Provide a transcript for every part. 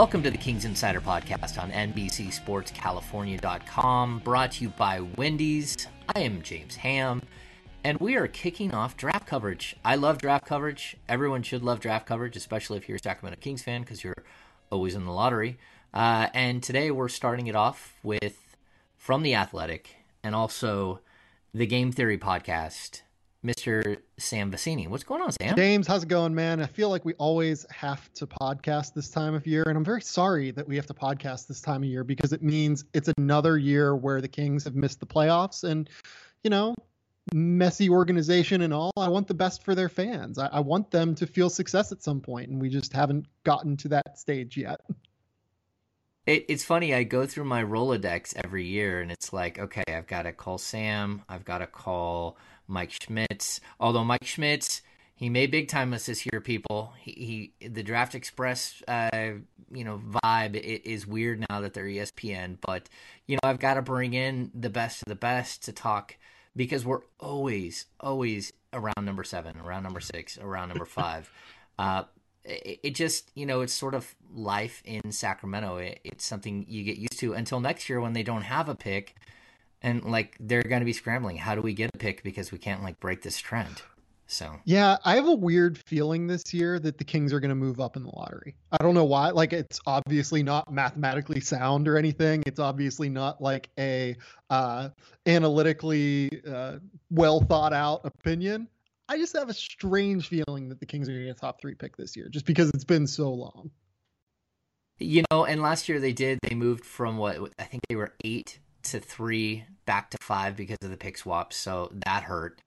Welcome to the Kings Insider Podcast on NBCSportsCalifornia.com, brought to you by Wendy's. I am James Ham, and we are kicking off draft coverage. I love draft coverage. Everyone should love draft coverage, especially if you're a Sacramento Kings fan, because you're always in the lottery. Uh, and today we're starting it off with From the Athletic and also the Game Theory Podcast Mr. Sam Vecenie. What's going on, Sam? James, how's it going, man? I feel like we always have to podcast this time of year, and I'm very sorry that we have to podcast this time of year because it means it's another year where the Kings have missed the playoffs, and you know, messy organization and all. I want the best for their fans. I, I want them to feel success at some point, and we just haven't gotten to that stage yet. It, it's funny. I go through my Rolodex every year, and it's like, okay, I've got to call Sam. I've got to call Mike Schmitz. Although Mike Schmitz, he made big time us this year, people. He, he the Draft Express, uh, you know, vibe is weird now that they're ESPN. But you know, I've got to bring in the best of the best to talk because we're always, always around number seven, around number six, around number five. Uh, it, it, just, you know, it's sort of life in Sacramento. It, it's something you get used to until next year when they don't have a pick and like they're going to be scrambling. How do we get a pick because we can't like break this trend? So yeah, I have a weird feeling this year that the Kings are going to move up in the lottery. I don't know why. Like it's obviously not mathematically sound or anything. It's obviously not like a uh, analytically uh, well thought out opinion. I just have a strange feeling that the Kings are going to get a top three pick this year, just because it's been so long. You know, and last year they did. They moved from what I think they were eight to three, back to five because of the pick swaps. So that hurt.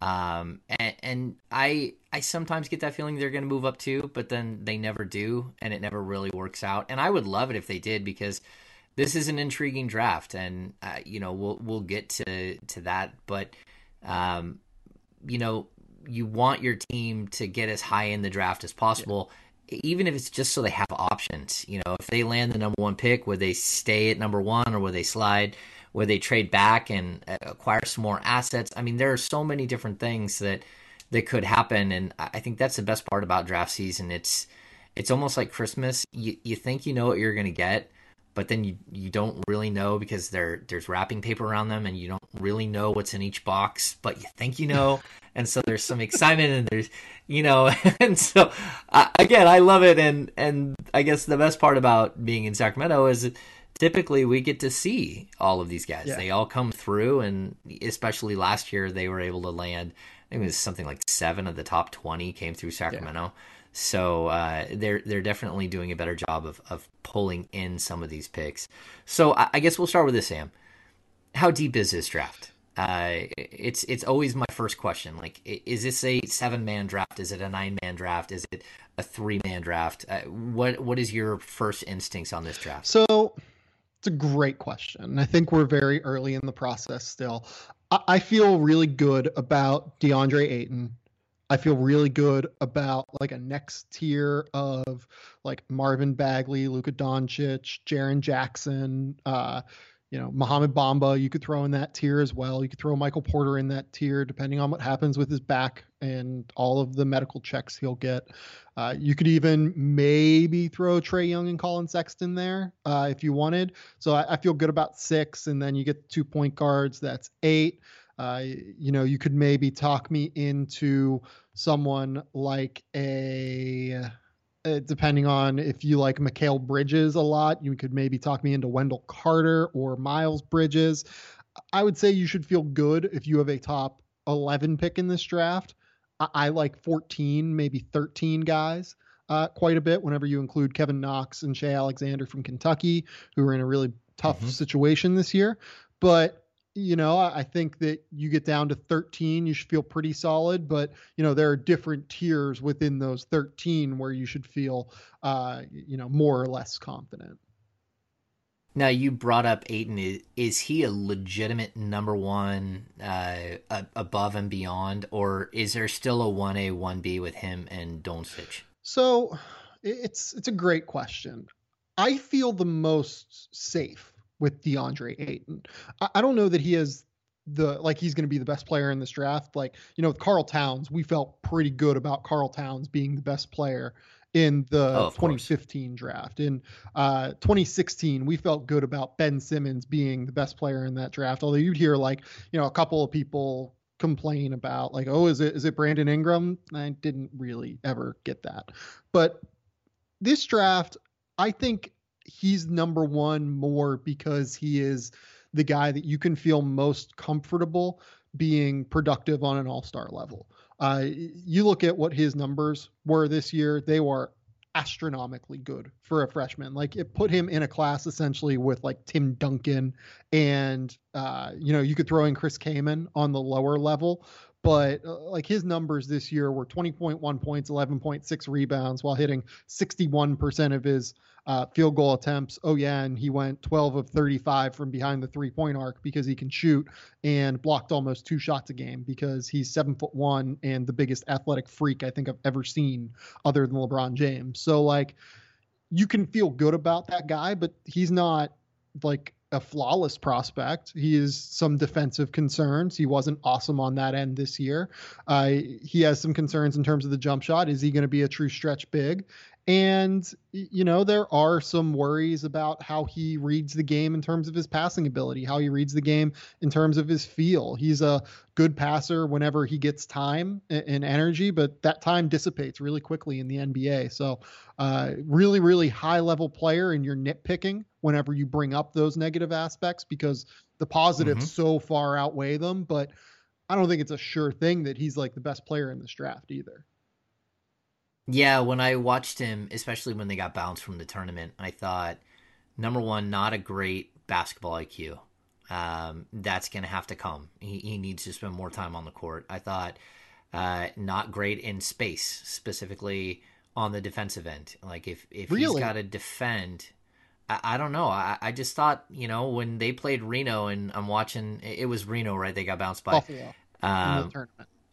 Um, and, and I I sometimes get that feeling they're going to move up too, but then they never do, and it never really works out. And I would love it if they did because this is an intriguing draft, and uh, you know we'll we'll get to to that. But um, you know you want your team to get as high in the draft as possible. Yeah even if it's just so they have options. You know, if they land the number one pick, would they stay at number one or would they slide? Would they trade back and uh, acquire some more assets? I mean, there are so many different things that that could happen, and I think that's the best part about draft season. It's it's almost like Christmas. You you think you know what you're going to get, but then you you don't really know because there there's wrapping paper around them, and you don't really know what's in each box, but you think you know, and so there's some excitement and there's you know and so uh, again i love it and and i guess the best part about being in sacramento is typically we get to see all of these guys yeah. they all come through and especially last year they were able to land i think it was something like seven of the top 20 came through sacramento yeah. So uh, they're they're definitely doing a better job of, of pulling in some of these picks. So I, I guess we'll start with this, Sam. How deep is this draft? Uh, it's it's always my first question. Like, is this a seven man draft? Is it a nine man draft? Is it a three man draft? Uh, what what is your first instincts on this draft? So, it's a great question. I think we're very early in the process still. I, I feel really good about DeAndre Ayton. I feel really good about like a next tier of like Marvin Bagley, Luka Doncic, Jaren Jackson. Uh, you know, Mohamed Bamba, you could throw in that tier as well. You could throw Michael Porter in that tier, depending on what happens with his back and all of the medical checks he'll get. Uh, you could even maybe throw Trae Young and Collin Sexton there uh, if you wanted. So I, I, feel good about six, and then you get two point guards. That's eight. Uh, you know, you could maybe talk me into someone like a uh, depending on if you like Mikal Bridges a lot, you could maybe talk me into Wendell Carter or Miles Bridges. I would say you should feel good if you have a top 11 pick in this draft. I, I like 14, maybe 13 guys uh, quite a bit whenever you include Kevin Knox and Shai Alexander from Kentucky, who are in a really tough mm-hmm. situation this year. But you know, I think that you get down to 13, you should feel pretty solid, but you know, there are different tiers within those 13 where you should feel, uh, you know, more or less confident. Now you brought up. Is, is he a legitimate number one uh, above and beyond, or is there still a one A one B with him and Doncic? So it's it's a great question. I feel the most safe with DeAndre Ayton. I, I don't know that he is the like he's going to be the best player in this draft. Like you know, with Karl Towns, we felt pretty good about Karl Towns being the best player in the Oh, of course. 2015 draft. In uh, 2016, we felt good about Ben Simmons being the best player in that draft. Although you'd hear like, you know, a couple of people complain about like, oh, is it is it Brandon Ingram? I didn't really ever get that. But this draft, I think he's number one more because he is the guy that you can feel most comfortable being productive on an all-star level. Uh, you look at what his numbers were this year; they were astronomically good for a freshman. Like it put him in a class essentially with like Tim Duncan, and uh, you know you could throw in Chris Kaman on the lower level. But uh, like his numbers this year were 20.1 points, 11.6 rebounds, while hitting 61% of his uh, field goal attempts. Oh yeah, and he went 12 of 35 from behind the three point arc because he can shoot and blocked almost two shots a game because he's seven foot one and the biggest athletic freak I think I've ever seen other than LeBron James. So like you can feel good about that guy, but he's not like a flawless prospect. He is some defensive concerns. He wasn't awesome on that end this year. Uh, he has some concerns in terms of the jump shot. Is he going to be a true stretch big? And, you know, there are some worries about how he reads the game in terms of his passing ability, how he reads the game in terms of his feel. He's a good passer whenever he gets time and energy, but that time dissipates really quickly in the NBA. So, uh, really, really high level player, and you're nitpicking whenever you bring up those negative aspects because the positives mm-hmm. so far outweigh them. But I don't think it's a sure thing that he's like the best player in this draft either. Yeah, when I watched him, especially when they got bounced from the tournament, I thought, number one, not a great basketball IQ. Um, that's going to have to come. He, he, needs to spend more time on the court. I thought, uh, not great in space, specifically on the defensive end. Like if if really? he's got to defend, I, I, don't know. I, I just thought, you know, when they played Reno and I'm watching, it was Reno, right? They got bounced by Buffalo. Um,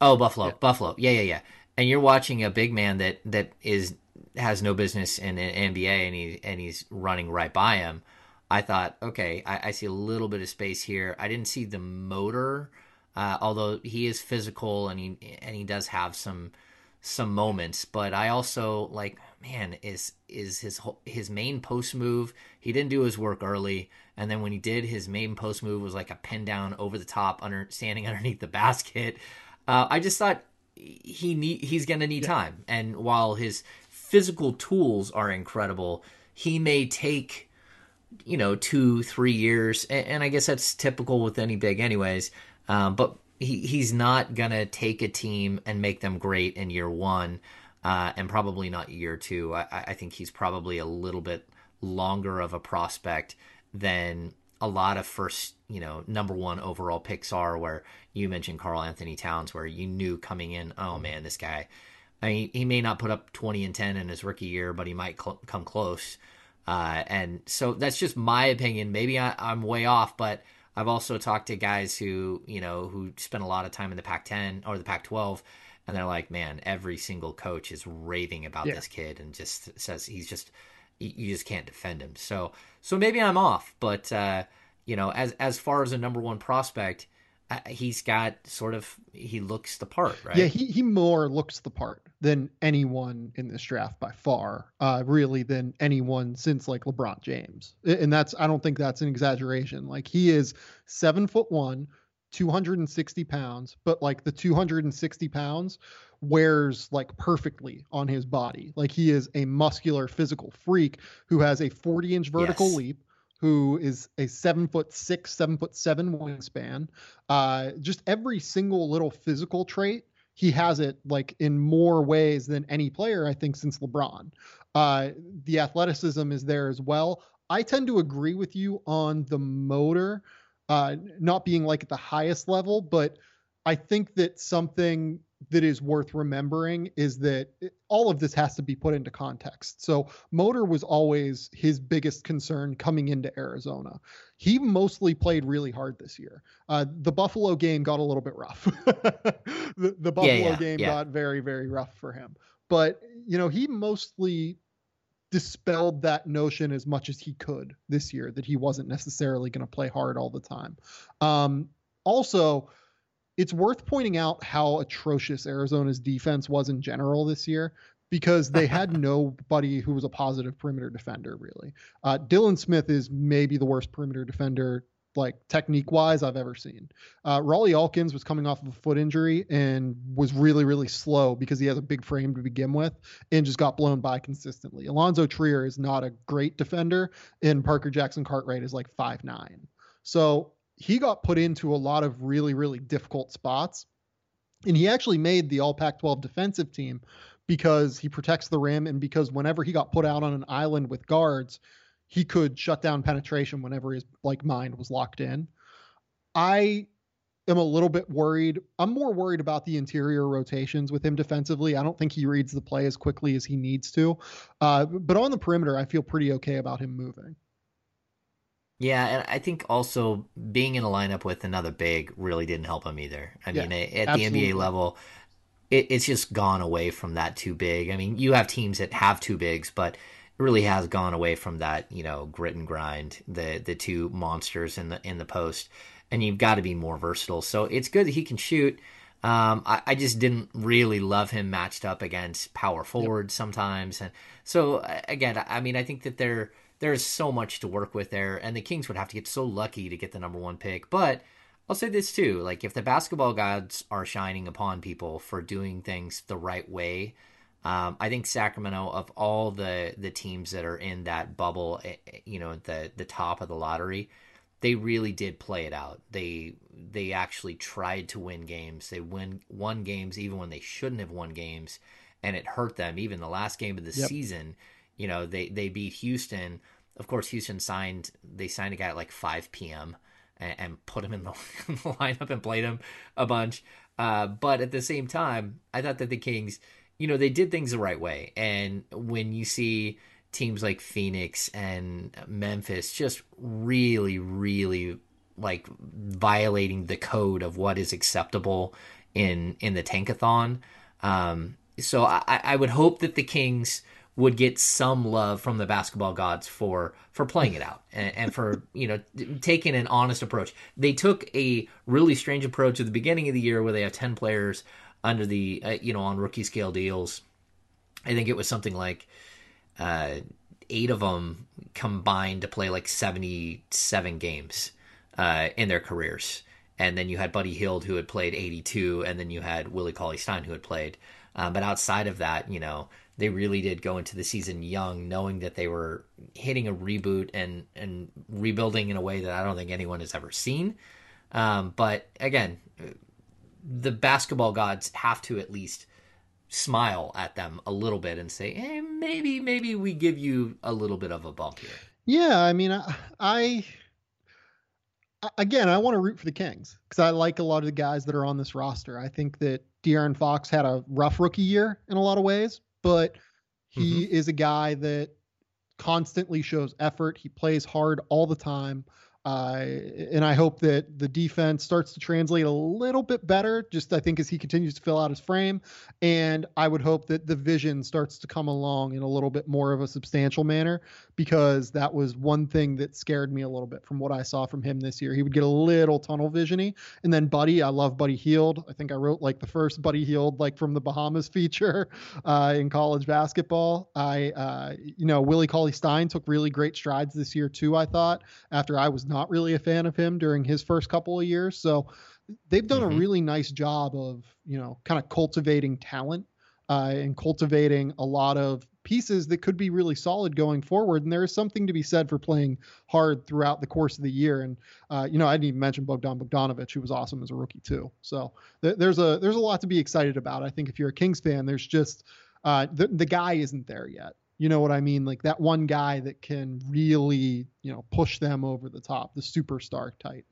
oh, Buffalo, yeah. Buffalo. Yeah, yeah, yeah and you're watching a big man that that is has no business in an NBA and he and he's running right by him. I thought, okay, I, I see a little bit of space here. I didn't see the motor, uh, although he is physical and he and he does have some some moments. But I also like, man, is is his his main post move? He didn't do his work early, and then when he did, his main post move was like a pin down over the top, under standing underneath the basket. Uh, I just thought he need he's going to need yeah. time and while his physical tools are incredible he may take you know two three years and, and i guess that's typical with any big anyways um, but he, he's not going to take a team and make them great in year one uh, and probably not year two I, I think he's probably a little bit longer of a prospect than a lot of first, you know, number one overall picks are where you mentioned Karl Anthony Towns, where you knew coming in, oh man, this guy, I mean, he may not put up 20 and 10 in his rookie year, but he might cl- come close. Uh, and so that's just my opinion. Maybe I, I'm way off, but I've also talked to guys who, you know, who spent a lot of time in the Pac 10 or the Pac 12 and they're like, man, every single coach is raving about yeah. this kid and just says he's just you just can't defend him. So so maybe I'm off, but uh, you know, as as far as a number one prospect, uh, he's got sort of he looks the part, right? Yeah, he he more looks the part than anyone in this draft by far, uh, really than anyone since like LeBron James, and that's I don't think that's an exaggeration. Like he is seven foot one. 260 pounds, but like the 260 pounds wears like perfectly on his body. Like he is a muscular physical freak who has a 40 inch vertical yes. leap, who is a seven foot six, seven foot seven wingspan. Uh, just every single little physical trait, he has it like in more ways than any player, I think, since LeBron. Uh, the athleticism is there as well. I tend to agree with you on the motor uh, not being like at the highest level, but I think that something that is worth remembering is that all of this has to be put into context. So, motor was always his biggest concern coming into Arizona. He mostly played really hard this year. Uh, the Buffalo game got a little bit rough. the, the, Buffalo yeah, yeah, game yeah. got very, very rough for him. But, you know, he mostly dispelled that notion as much as he could this year that he wasn't necessarily going to play hard all the time. Um, also, it's worth pointing out how atrocious Arizona's defense was in general this year because they had nobody who was a positive perimeter defender, really. Uh, Dylan Smith is maybe the worst perimeter defender like technique wise I've ever seen. Uh, Rawle Alkins was coming off of a foot injury and was really really slow because he has a big frame to begin with and just got blown by consistently. Alonzo Trier is not a great defender and Parker Jackson Cartwright is like five nine. So he got put into a lot of really really difficult spots. And he actually made the All Pac 12 defensive team because he protects the rim and because whenever he got put out on an island with guards, he could shut down penetration whenever his like mind was locked in. I am a little bit worried. I'm more worried about the interior rotations with him defensively. I don't think he reads the play as quickly as he needs to. Uh, but on the perimeter, I feel pretty okay about him moving. Yeah, and I think also being in a lineup with another big really didn't help him either. I yeah, mean, at absolutely. the NBA level, it, it's just gone away from that too big. I mean, you have teams that have two bigs, but it really has gone away from that, you know, grit and grind, the the two monsters in the in the post, and you've got to be more versatile. So it's good that he can shoot. Um, I, I, just didn't really love him matched up against power forward yep. sometimes, and so again, I mean, I think that there there's so much to work with there, and the Kings would have to get so lucky to get the number one pick. But I'll say this too: like if the basketball gods are shining upon people for doing things the right way, um, I think Sacramento, of all the the teams that are in that bubble, eh, eh, you know, the the top of the lottery, they really did play it out. They they actually tried to win games. They win won games even when they shouldn't have won games, and it hurt them. Even the last game of the yep. season, you know, they they beat Houston. Of course, Houston signed they signed a guy at like 5 p.m. and, and put him in the, in the, lineup and played him a bunch. Uh, but at the same time, I thought that the Kings you know, they did things the right way. And when you see teams like Phoenix and Memphis just really, really like violating the code of what is acceptable in in the tankathon. Um, so I, I would hope that the Kings would get some love from the basketball gods for for playing it out and, and, for you know taking an honest approach. They took a really strange approach at the beginning of the year where they have ten players under the uh, you know on rookie scale deals. I think it was something like uh, eight of them combined to play like seventy seven games uh, in their careers, and then you had Buddy Hield who had played eighty two, and then you had Willie Cauley Stein who had played. Uh, but outside of that, you know, they really did go into the season young, knowing that they were hitting a reboot and and rebuilding in a way that I don't think anyone has ever seen. Um, but again, the basketball gods have to at least smile at them a little bit and say, "Hey, maybe maybe we give you a little bit of a bump here." Yeah, I mean, I, I again, I want to root for the Kings because I like a lot of the guys that are on this roster. I think that De'Aaron Fox had a rough rookie year in a lot of ways, but he mm-hmm. is a guy that constantly shows effort. He plays hard all the time. And I hope that the defense starts to translate a little bit better, just I think as he continues to fill out his frame. And I would hope that the vision starts to come along in a little bit more of a substantial manner, because that was one thing that scared me a little bit from what I saw from him this year. He would get a little tunnel visiony. And then Buddy, I love Buddy Hield. I think I wrote like the first Buddy Hield, like from the Bahamas feature uh, in college basketball. I, uh, you know, Willie Cauley Stein took really great strides this year too, I thought, after I was not really a fan of him during his first couple of years. So they've done mm-hmm. a really nice job of, you know, kind of cultivating talent uh, and cultivating a lot of pieces that could be really solid going forward. And there is something to be said for playing hard throughout the course of the year. And uh, you know, I didn't even mention Bogdan Bogdanovic, who was awesome as a rookie too. So th- there's a there's a lot to be excited about. I think if you're a Kings fan, there's just uh, the the guy isn't there yet. You know what I mean? Like that one guy that can really, you know, push them over the top, the superstar type.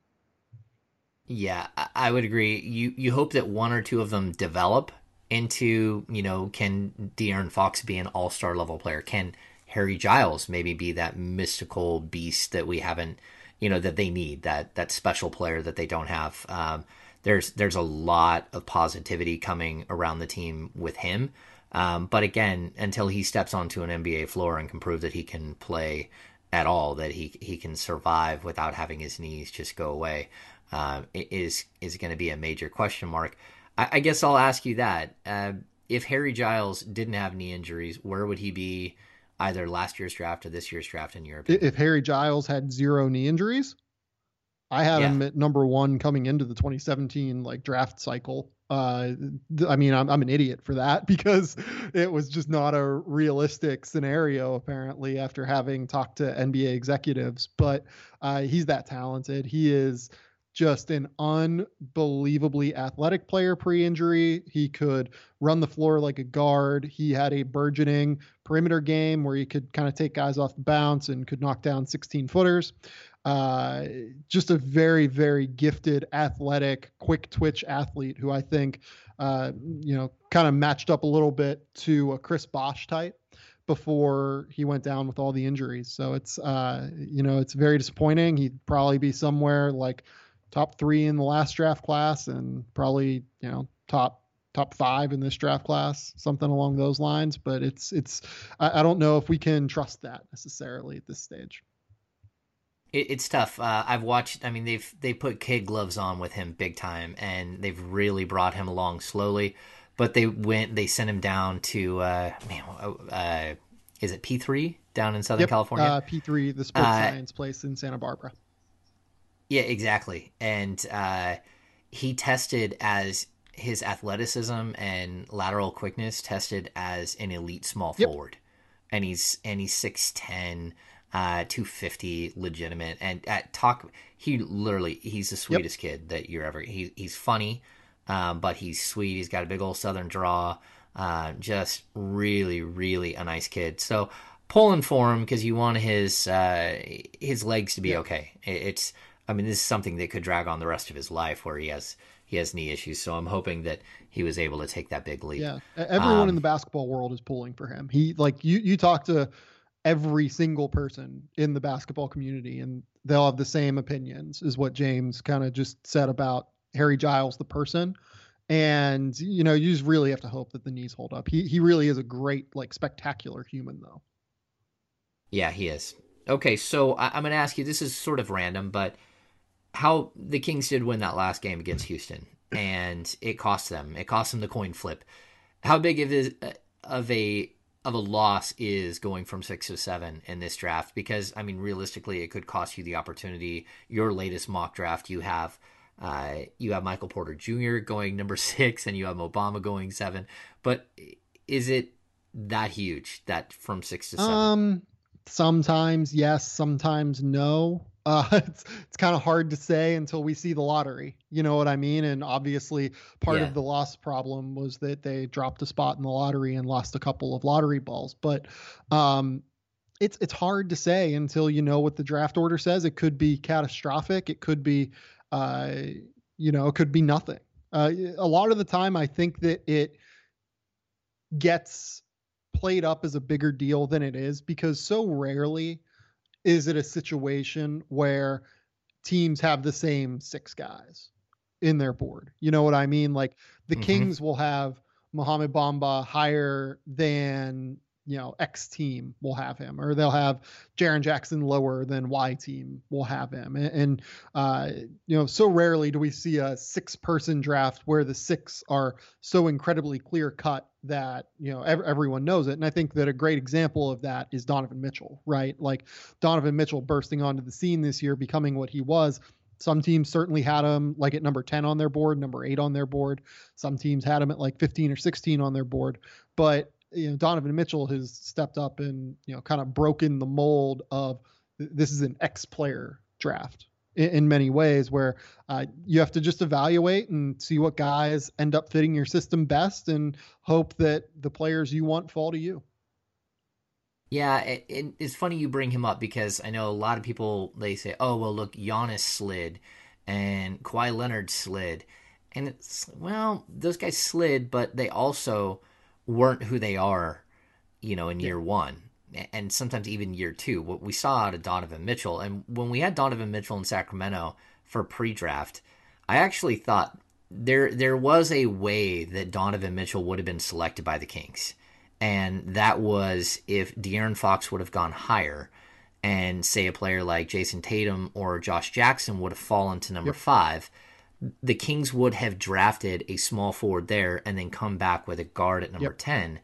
Yeah, I would agree. You you hope that one or two of them develop into, you know, can De'Aaron Fox be an all star level player? Can Harry Giles maybe be that mystical beast that we haven't, you know, that they need that that special player that they don't have? Um, there's there's a lot of positivity coming around the team with him. Um, but again, until he steps onto an NBA floor and can prove that he can play at all, that he he can survive without having his knees just go away, uh, is is going to be a major question mark. I, I, guess I'll ask you that: uh, if Harry Giles didn't have knee injuries, where would he be either last year's draft or this year's draft in Europe? If Harry Giles had zero knee injuries, I had yeah. him at number one coming into the 2017 like draft cycle. Uh, I mean, I'm I'm an idiot for that because it was just not a realistic scenario apparently after having talked to NBA executives. But uh, he's that talented. He is just an unbelievably athletic player pre-injury. He could run the floor like a guard. He had a burgeoning perimeter game where he could kind of take guys off the bounce and could knock down 16 footers. Uh, just a very, very gifted, athletic, quick twitch athlete who I think, uh, you know, kind of matched up a little bit to a Chris Bosh type before he went down with all the injuries. So it's, uh, you know, it's very disappointing. He'd probably be somewhere like top three in the last draft class and probably, you know, top top five in this draft class, something along those lines. But it's it's I, I don't know if we can trust that necessarily at this stage it, it's tough. Uh, I've watched. I mean, they've they put kid gloves on with him big time, and they've really brought him along slowly. But they went. They sent him down to uh, man. Uh, is it P three down in Southern yep, California? Uh, P three, the sports uh, science place in Santa Barbara. Yeah, exactly. And uh, he tested as his athleticism and lateral quickness tested as an elite small yep. forward, and he's and he's six ten uh, 250 legitimate. And at talk he literally he's the sweetest yep. kid that you're ever he, he's funny um, but he's sweet. He's got a big old southern draw. Uh, just really really a nice kid. So pulling for him because you want his uh, his legs to be yep. okay. It's i mean this is something that could drag on the rest of his life where he has he has knee issues. So i'm hoping that he was able to take that big leap. Yeah. Everyone um, in the basketball world is pulling for him. He like you you talk to every single person in the basketball community and they'll have the same opinions is what James kind of just said about Harry Giles the person. And you know you just really have to hope that the knees hold up. He he really is a great like spectacular human though. Yeah he is. Okay so I, am gonna ask you this is sort of random but how the kings did win that last game against houston and it cost them. It cost them the coin flip. How big of, is, of a of a loss is going from six to seven in this draft because I mean realistically it could cost you the opportunity. Your latest mock draft you have uh, you have Michael Porter Jr. going number six and you have Mo Bamba going seven. But is it that huge that from six to seven? Um, sometimes yes, sometimes no. Uh, it's it's kind of hard to say until we see the lottery. You know what I mean? And obviously, part yeah. of the loss problem was that they dropped a spot in the lottery and lost a couple of lottery balls. But um, it's it's hard to say until you know what the draft order says. It could be catastrophic. It could be, uh, you know, it could be nothing. Uh, a lot of the time, I think that it gets played up as a bigger deal than it is because so rarely is it a situation where teams have the same six guys in their board? You know what I mean? Like the mm-hmm. Kings will have Mohamed Bamba higher than you know X team will have him, or they'll have Jaren Jackson lower than Y team will have him, and, and uh, you know so rarely do we see a six-person draft where the six are so incredibly clear cut that you know ev- everyone knows it. And I think that a great example of that is Donovan Mitchell, right? Like Donovan Mitchell bursting onto the scene this year, becoming what he was. Some teams certainly had him like at number 10 on their board, number 8 on their board. Some teams had him at like 15 or 16 on their board. But you know Donovan Mitchell has stepped up and you know kind of broken the mold of this is an X player draft in, in many ways where uh, you have to just evaluate and see what guys end up fitting your system best and hope that the players you want fall to you. Yeah, it, it, it's funny you bring him up because I know a lot of people they say, "Oh, well, look, Giannis slid and Kawhi Leonard slid," and it's well, those guys slid, but they also weren't who they are, you know, in year one and sometimes even year two. What we saw out of Donovan Mitchell, and when we had Donovan Mitchell in Sacramento for pre-draft, I actually thought there there was a way that Donovan Mitchell would have been selected by the Kings, and that was if De'Aaron Fox would have gone higher, and say a player like Jayson Tatum or Josh Jackson would have fallen to number yep. five the Kings would have drafted a small forward there and then come back with a guard at number yep. 10.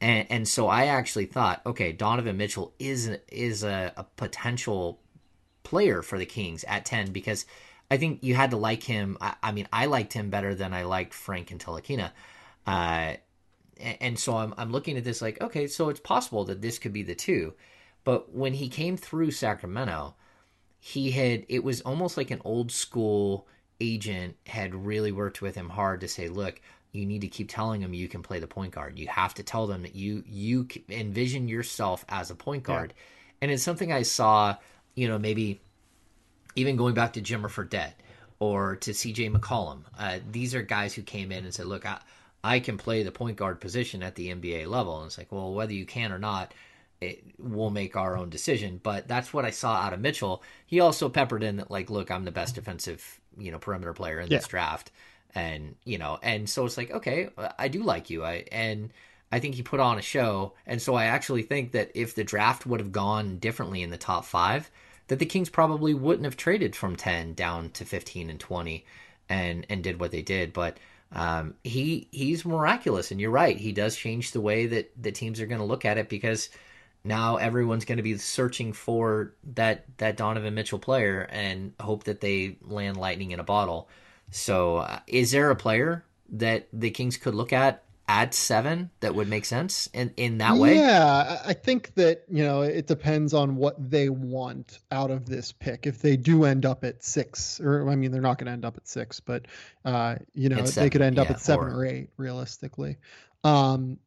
And, and so I actually thought, okay, Donovan Mitchell is is a, a potential player for the Kings at 10 because I think you had to like him. I, I mean, I liked him better than I liked Frank Ntilikina. Uh, and, and so I'm, I'm looking at this like, okay, so it's possible that this could be the two. But when he came through Sacramento, he had, it was almost like an old school agent had really worked with him hard to say, look, you need to keep telling them you can play the point guard. You have to tell them that you you envision yourself as a point guard. Yeah. And it's something I saw, you know, maybe even going back to Jimmer Fredette or to CJ McCollum. Uh, these are guys who came in and said, look, I, I can play the point guard position at the NBA level. And it's like, well, whether you can or not, it, we'll make our own decision. But that's what I saw out of Mitchell. He also peppered in that, like, look, I'm the best defensive, you know, perimeter player in yeah. this draft and you know and so it's like okay i do like you. I and i think he put on a show. And so i actually think that if the draft would have gone differently in the top five that the kings probably wouldn't have traded from 10 down to 15 and 20 and and did what they did. But um, he he's miraculous. And you're right. He does change the way that the teams are going to look at it because now everyone's going to be searching for that that Donovan Mitchell player and hope that they land lightning in a bottle so, uh, is there a player that the Kings could look at at seven that would make sense in, in that way? Yeah, I think that, you know, it depends on what they want out of this pick. If they do end up at six, or I mean, they're not going to end up at six, but, uh, you know, they could end up at seven or, or eight realistically. Um,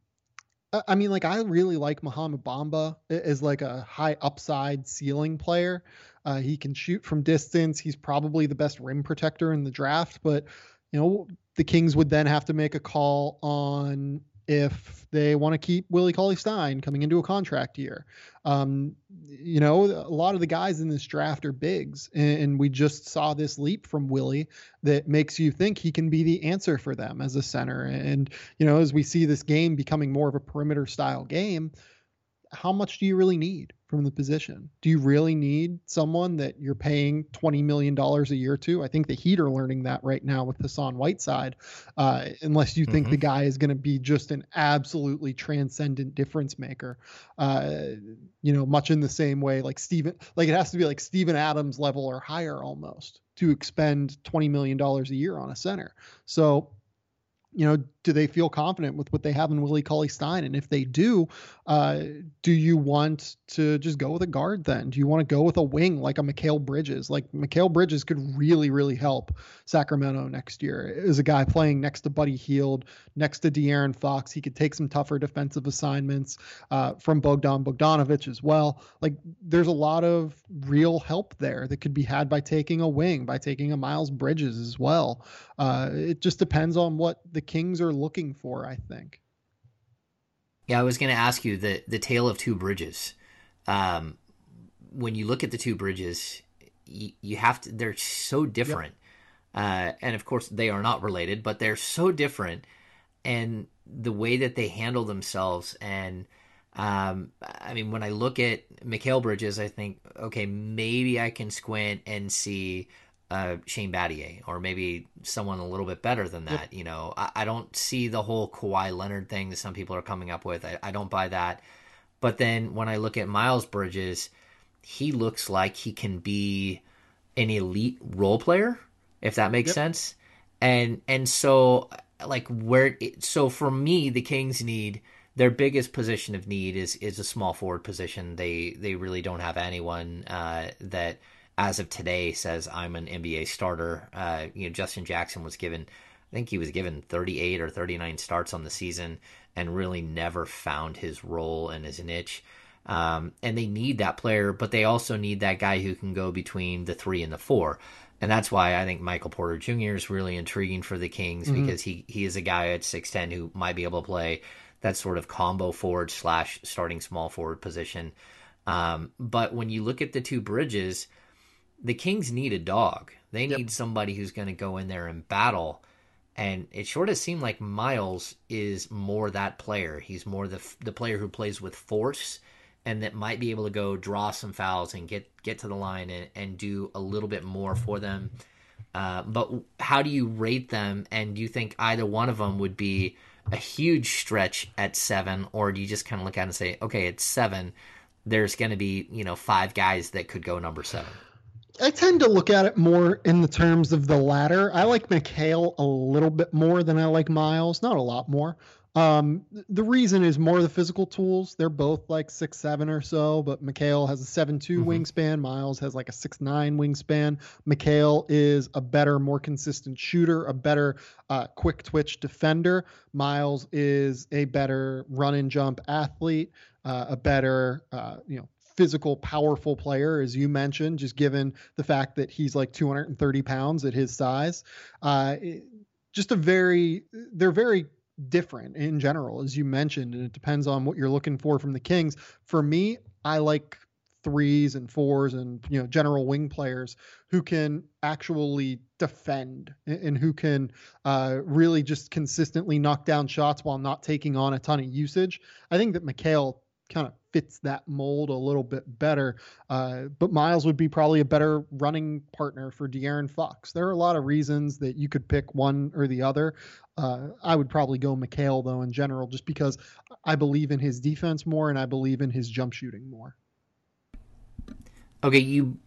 I mean, like I really like Mohamed Bamba as like a high upside ceiling player. Uh, he can shoot from distance. He's probably the best rim protector in the draft, but you know the Kings would then have to make a call on if they want to keep Willie Cauley Stein coming into a contract year. Um, you know, a lot of the guys in this draft are bigs, and, and, we just saw this leap from Willie that makes you think he can be the answer for them as a center. And, you know, as we see this game becoming more of a perimeter style game, how much do you really need? From the position. Do you really need someone that you're paying $20 million a year to? I think the Heat are learning that right now with Hassan Whiteside, uh, unless you think mm-hmm. the guy is going to be just an absolutely transcendent difference maker. Uh, you know, much in the same way, like Steven, like it has to be like Steven Adams level or higher almost to expend $20 million a year on a center. So you know, do they feel confident with what they have in Willie Cauley Stein? And if they do, uh, do you want to just go with a guard then? Do you want to go with a wing like a Mikal Bridges? Like Mikal Bridges could really, really help Sacramento next year. Is a guy playing next to Buddy Hield, next to De'Aaron Fox, he could take some tougher defensive assignments uh, from Bogdan Bogdanovic as well. Like there's a lot of real help there that could be had by taking a wing, by taking a Miles Bridges as well. Uh, it just depends on what the Kings are looking for, I think. Yeah, I was going to ask you the the tale of two bridges. Um, when you look at the two bridges, you, you have to. They're so different, yep. uh, and of course they are not related, but they're so different, and the way that they handle themselves and. Um, I mean, when I look at Mikal Bridges, I think, okay, maybe I can squint and see uh, Shane Battier or maybe someone a little bit better than that. Yep. You know, I, I, don't see the whole Kawhi Leonard thing that some people are coming up with. I, I don't buy that. But then when I look at Miles Bridges, he looks like he can be an elite role player, if that makes yep. sense. And and so like where it, so for me, the Kings need their biggest position of need is is a small forward position. They they really don't have anyone uh, that as of today says I'm an NBA starter. Uh, you know, Justin Jackson was given, I think he was given 38 or 39 starts on the season, and really never found his role and his niche. Um, and they need that player, but they also need that guy who can go between the three and the four. And that's why I think Michael Porter Jr. is really intriguing for the Kings mm-hmm. because he, he is a guy at 6'10 who might be able to play that sort of combo forward slash starting small forward position. Um, but when you look at the two bridges, the Kings need a dog. They need yep. somebody who's going to go in there and battle. And it sort of seemed like Miles is more that player. He's more the the player who plays with force and that might be able to go draw some fouls and get get to the line and, and do a little bit more for them. Uh, but how do you rate them? And do you think either one of them would be a huge stretch at seven, or do you just kind of look at it and say, okay, it's seven. There's going to be you know five guys that could go number seven. I tend to look at it more in the terms of the latter. I like Mikal a little bit more than I like Miles, not a lot more. Um, the reason is more the physical tools. They're both like six seven or so, but Mikal has a seven mm-hmm. wingspan. Miles has like a six nine wingspan. Mikal is a better, more consistent shooter, a better uh, quick twitch defender. Miles is a better run and jump athlete, uh, a better uh, you know physical, powerful player, as you mentioned, just given the fact that he's like 230 pounds at his size. Uh, just a very, they're very different in general, as you mentioned, and it depends on what you're looking for from the Kings. For me, I like threes and fours and you know general wing players who can actually defend and who can uh, really just consistently knock down shots while not taking on a ton of usage. I think that Mikal kind of fits that mold a little bit better. Uh, but Miles would be probably a better running partner for De'Aaron Fox. There are a lot of reasons that you could pick one or the other. Uh, I would probably go Mikal though in general, just because I believe in his defense more and I believe in his jump shooting more. Okay, you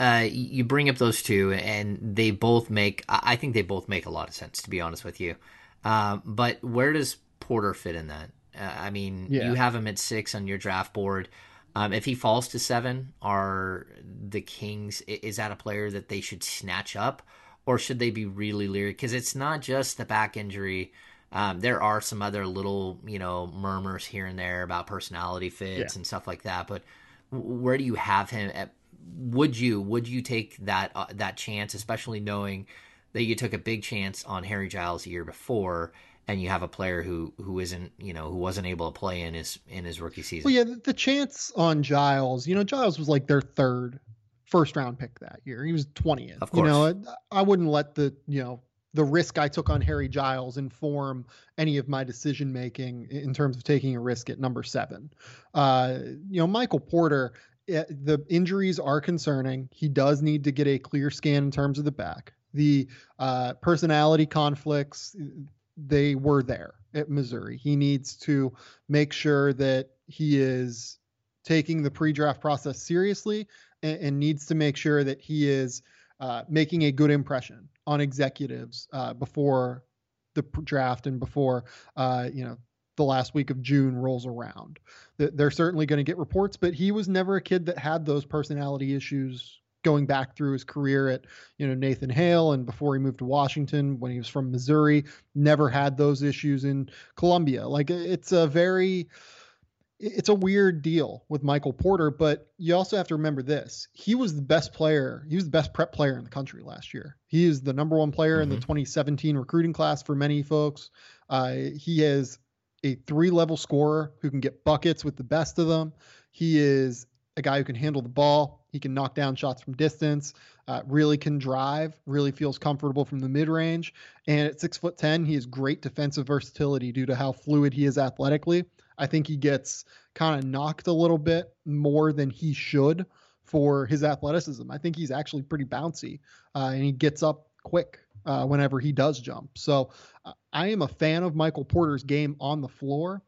uh, you bring up those two, and they both make. I think they both make a lot of sense, to be honest with you. Uh, but where does Porter fit in that? Uh, I mean, yeah. you have him at six on your draft board. Um, if he falls to seven, are the Kings? Is that a player that they should snatch up, or should they be really leery? Because it's not just the back injury. Um, there are some other little, you know, murmurs here and there about personality fits yeah. and stuff like that. But where do you have him? At, would you would you take that uh, that chance, especially knowing that you took a big chance on Harry Giles the year before? And you have a player who who isn't you know who wasn't able to play in his in his rookie season. Well, yeah, the chance on Giles, you know, Giles was like their third first round pick that year. He was twentieth. Of course, you know, I wouldn't let the you know the risk I took on Harry Giles inform any of my decision making in terms of taking a risk at number seven. Uh, you know, Michael Porter. Eh, the injuries are concerning. He does need to get a clear scan in terms of the back the uh, personality conflicts, they were there at Missouri. He needs to make sure that he is taking the pre-draft process seriously and, and needs to make sure that he is uh, making a good impression on executives uh, before the draft and before uh, you know the last week of June rolls around. They're certainly going to get reports, but he was never a kid that had those personality issues going back through his career at you know Nathan Hale and before he moved to Washington when he was from Missouri never had those issues in Columbia like it's a very it's a weird deal with Michael Porter but you also have to remember this he was the best player he was the best prep player in the country last year he is the number one player mm-hmm. in the mm-hmm. 2017 recruiting class for many folks uh, he is a three level scorer who can get buckets with the best of them he is a guy who can handle the ball. He can knock down shots from distance. Uh, really can drive. Really feels comfortable from the mid range. And at six foot ten, he has great defensive versatility due to how fluid he is athletically. I think he gets kind of knocked a little bit more than he should for his athleticism. I think he's actually pretty bouncy, uh, and he gets up quick uh, whenever he does jump. So uh, I am a fan of Michael Porter's game on the floor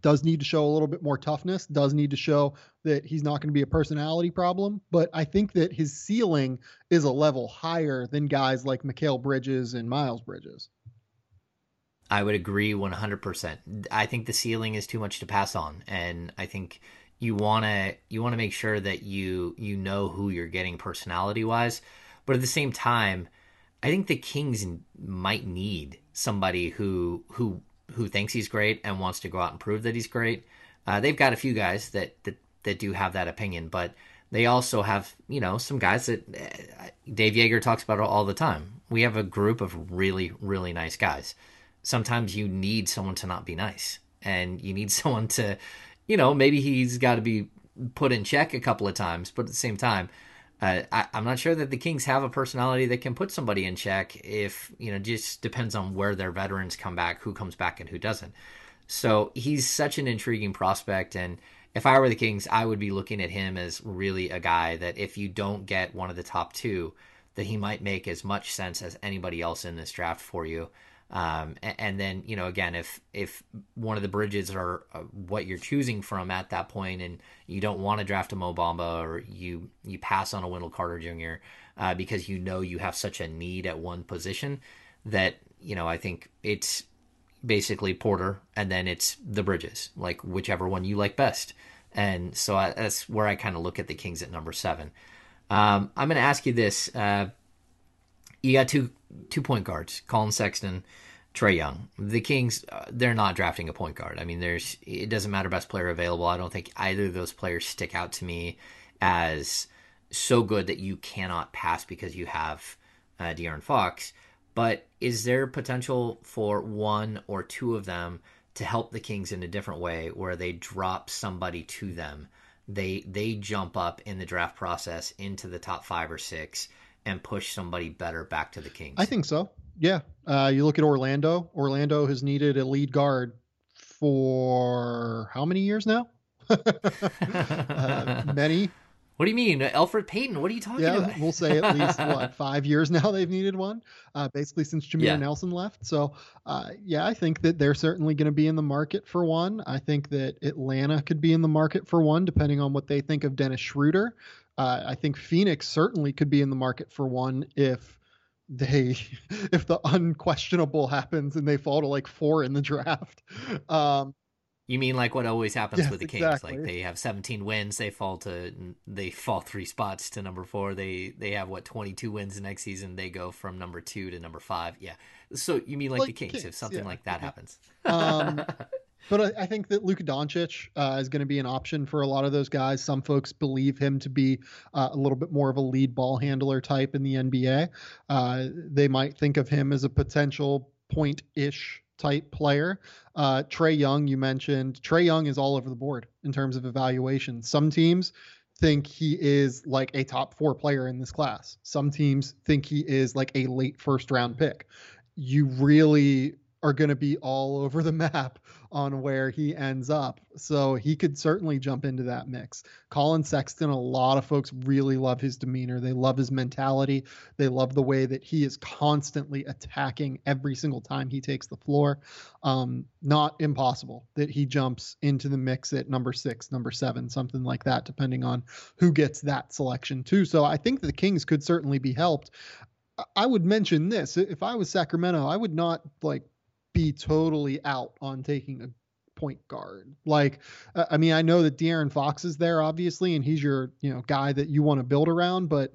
does need to show a little bit more toughness, does need to show that he's not going to be a personality problem. But I think that his ceiling is a level higher than guys like Mikal Bridges and Miles Bridges. I would agree 100%. I think the ceiling is too much to pass on and I think you want to you want to make sure that you you know who you're getting personality wise, but at the same time, I think the Kings might need somebody who who who thinks he's great and wants to go out and prove that he's great. Uh, they've got a few guys that, that that do have that opinion, but they also have you know some guys that uh, Dave Joerger talks about all the time. We have a group of really really nice guys. Sometimes you need someone to not be nice, and you need someone to, you know, maybe he's got to be put in check a couple of times, but at the same time, uh, I, am not sure that the Kings have a personality that can put somebody in check. If you know, just depends on where their veterans come back, who comes back, and who doesn't. So he's such an intriguing prospect, and if I were the Kings, I would be looking at him as really a guy that if you don't get one of the top two, that he might make as much sense as anybody else in this draft for you. Um, and, and, then you know again if if one of the bridges are uh, what you're choosing from at that point and you don't want to draft a Mo Bamba or you you pass on a Wendell Carter Jr. Uh, because you know you have such a need at one position that you know I think it's basically Porter and then it's the bridges like whichever one you like best and so I, that's where I kind of look at the Kings at number seven. Um, I'm going to ask you this: uh, you got two two point guards, Collin Sexton Trae Young. The Kings, uh, they're not drafting a point guard. I mean, there's it doesn't matter best player available. I don't think either of those players stick out to me as so good that you cannot pass because you have uh, De'Aaron Fox. But is there potential for one or two of them to help the Kings in a different way, where they drop somebody to them? They they jump up in the draft process into the top five or six and push somebody better back to the Kings. I think so. Yeah. Uh, you look at Orlando. Orlando has needed a lead guard for how many years now? uh, many. What do you mean, Elfrid Payton? What are you talking yeah, about? we'll say at least what five years now they've needed one, uh, basically since Jameer yeah. Nelson left. So, uh, yeah, I think that they're certainly going to be in the market for one. I think that Atlanta could be in the market for one, depending on what they think of Dennis Schroeder. Uh, I think Phoenix certainly could be in the market for one if they if the unquestionable happens and they fall to like four in the draft. Um, you mean like what always happens yes, with the Kings? Exactly. Like they have 17 wins, they fall to they fall three spots to number four. They they have what 22 wins the next season. They go from number two to number five. Yeah. So you mean like, like the Kings, Kings, if something yeah. like that happens? Um, but I, I, think that Luka Doncic uh, is going to be an option for a lot of those guys. Some folks believe him to be uh, a little bit more of a lead ball handler type in the NBA. Uh, they might think of him as a potential point ish type player. Uh, Trae Young, you mentioned. Trae Young is all over the board in terms of evaluation. Some teams think he is like a top four player in this class. Some teams think he is like a late first round pick. You really are going to be all over the map on where he ends up. So he could certainly jump into that mix. Collin Sexton, a lot of folks really love his demeanor. They love his mentality. They love the way that he is constantly attacking every single time he takes the floor. Um, not impossible that he jumps into the mix at number six, number seven, something like that, depending on who gets that selection too. So I think the Kings could certainly be helped. I would mention this if I was Sacramento, I would not like be totally out on taking a point guard. Like, I mean, I know that De'Aaron Fox is there, obviously, and he's your, you know, guy that you want to build around, but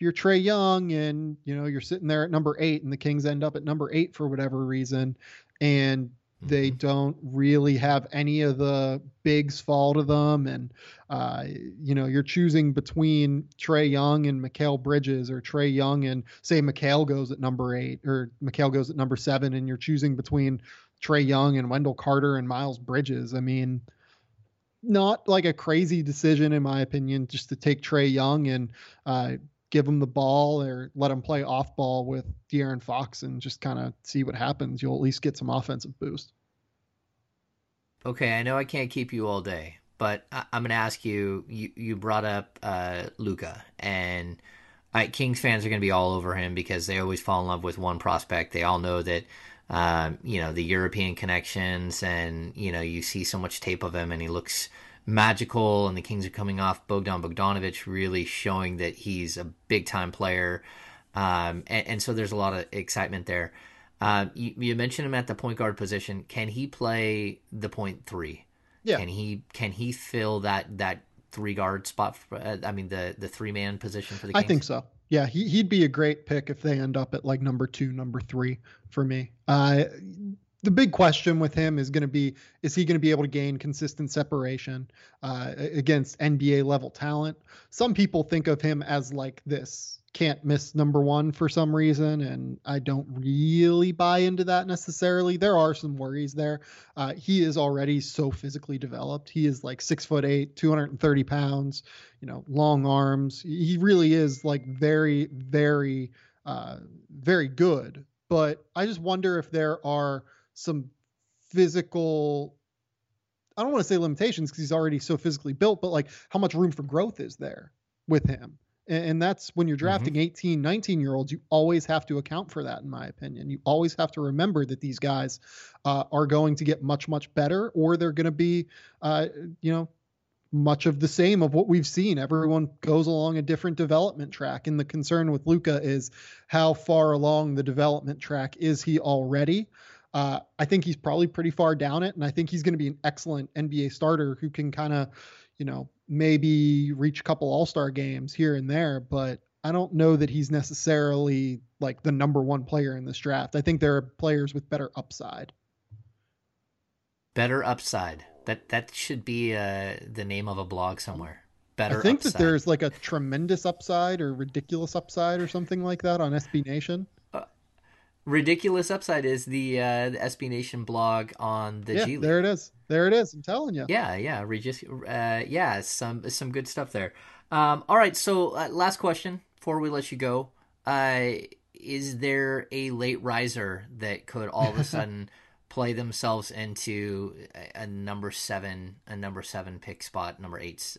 you're Trae Young and, you know, you're sitting there at number eight and the Kings end up at number eight for whatever reason. And they mm-hmm. don't really have any of the bigs fall to them. And, uh, you know, you're choosing between Trae Young and Mikal Bridges or Trae Young and say Mikal goes at number eight or Mikal goes at number seven and you're choosing between Trae Young and Wendell Carter and Miles Bridges. I mean, not like a crazy decision in my opinion, just to take Trae Young and uh, give him the ball or let him play off ball with De'Aaron Fox and just kind of see what happens. You'll at least get some offensive boost. Okay, I know I can't keep you all day, but I- am going to ask you. You you brought up uh, Luka, and I, Kings fans are going to be all over him because they always fall in love with one prospect. They all know that. Um, you know the European connections, and you know you see so much tape of him, and he looks magical, and the Kings are coming off Bogdan Bogdanovic, really showing that he's a big time player. Um, and, and, so there's a lot of excitement there. Uh, you, you, mentioned him at the point guard position. Can he play the point three? Yeah. Can he can he fill that that three guard spot? For, uh, I mean the the three man position for the. Kings? I think so. Yeah, he, he'd be a great pick if they end up at like number two, number three for me. Uh, the big question with him is going to be is he going to be able to gain consistent separation uh, against NBA level talent? Some people think of him as like this can't miss number one for some reason, and I don't really buy into that necessarily. There are some worries there. Uh, he is already so physically developed. He is like six foot eight, 230 pounds, you know, long arms. He really is like very, very, uh, very good. But I just wonder if there are some physical I don't want to say limitations because he's already so physically built, but like how much room for growth is there with him? And that's when you're Mm-hmm. drafting 18, 19 year olds, you always have to account for that, in my opinion. You always have to remember that these guys uh, are going to get much, much better, or they're going to be, uh, you know, much of the same of what we've seen. Everyone goes along a different development track. And the concern with Luka is how far along the development track is he already? Uh, I think he's probably pretty far down it. And I think he's going to be an excellent NBA starter who can kind of, you know, maybe reach a couple all star games here and there. But I don't know that he's necessarily like the number one player in this draft. I think there are players with better upside. Better upside. That that should be uh, the name of a blog somewhere. Better. Upside. I think upside. that there's like a tremendous upside or ridiculous upside or something like that on SB Nation. Ridiculous upside is the uh, the SB Nation blog on the yeah, G League. there it is. There it is. I'm telling you. Yeah, yeah, Regis. Uh, yeah, some some good stuff there. Um, all right, so uh, last question before we let you go. Uh, is there a late riser that could all of a sudden play themselves into a, a number seven, a number seven pick spot, number eight?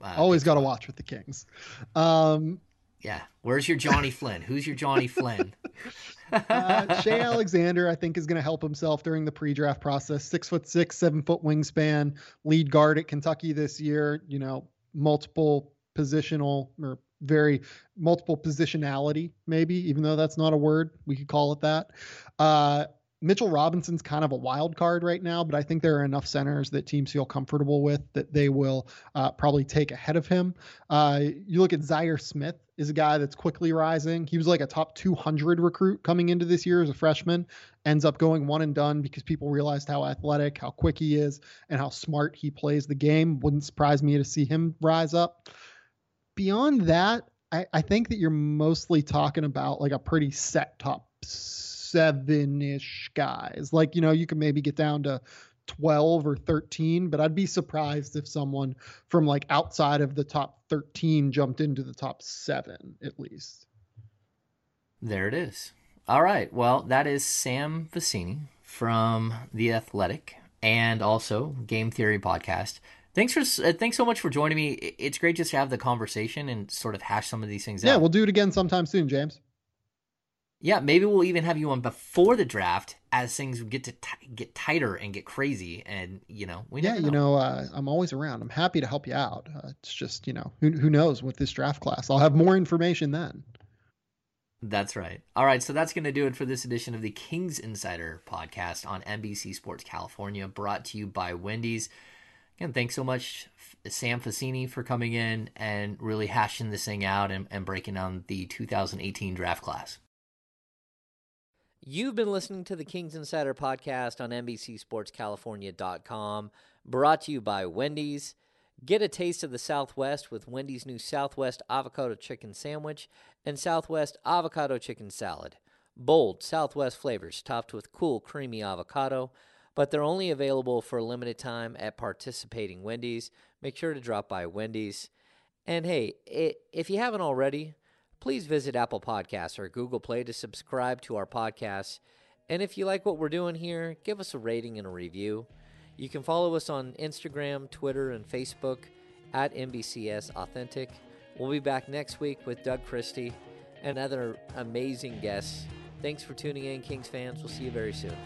Uh, Always got to watch with the Kings. Um, Yeah, where's your Johnny Flynn? Who's your Johnny Flynn? uh, Shai Alexander, I think, is going to help himself during the pre-draft process. Six foot six, seven foot wingspan, lead guard at Kentucky this year. You know, multiple positional or very multiple positionality, maybe, even though that's not a word, we could call it that. Uh, Mitchell Robinson's kind of a wild card right now, but I think there are enough centers that teams feel comfortable with that they will uh, probably take ahead of him. Uh, you look at Zhaire Smith is a guy that's quickly rising. He was like a top 200 recruit coming into this year as a freshman, ends up going one and done because people realized how athletic, how quick he is, and how smart he plays the game. Wouldn't surprise me to see him rise up. Beyond that, I, I think that you're mostly talking about like a pretty set top seven ish guys. Like, you know, you can maybe get down to 12 or 13, but I'd be surprised if someone from like outside of the top 13 jumped into the top seven at least. There it is. All right. Well, that is Sam Vecenie from The Athletic and also Game Theory Podcast. Thanks for uh, thanks so much for joining me. It's great just to have the conversation and sort of hash some of these things Yeah, out. Yeah, we'll do it again sometime soon, James. Yeah, maybe we'll even have you on before the draft as things get to t- get tighter and get crazy. And you know, we know. Yeah, never you know, uh, I'm always around. I'm happy to help you out. Uh, it's just, you know, who, who knows with this draft class? I'll have more information then. That's right. All right, so that's going to do it for this edition of the Kings Insider podcast on NBC Sports California, brought to you by Wendy's. Again, thanks so much, Sam Vecenie, for coming in and really hashing this thing out and, and breaking down the 2018 draft class. You've been listening to the Kings Insider podcast on NBCSportsCalifornia.com, brought to you by Wendy's. Get a taste of the Southwest with Wendy's new Southwest Avocado Chicken Sandwich and Southwest Avocado Chicken Salad. Bold Southwest flavors topped with cool, creamy avocado, but they're only available for a limited time at participating Wendy's. Make sure to drop by Wendy's. And hey, if you haven't already, please visit Apple Podcasts or Google Play to subscribe to our podcasts. And if you like what we're doing here, give us a rating and a review. You can follow us on Instagram, Twitter, and Facebook at NBCS Authentic. We'll be back next week with Doug Christie and other amazing guests. Thanks for tuning in, Kings fans. We'll see you very soon.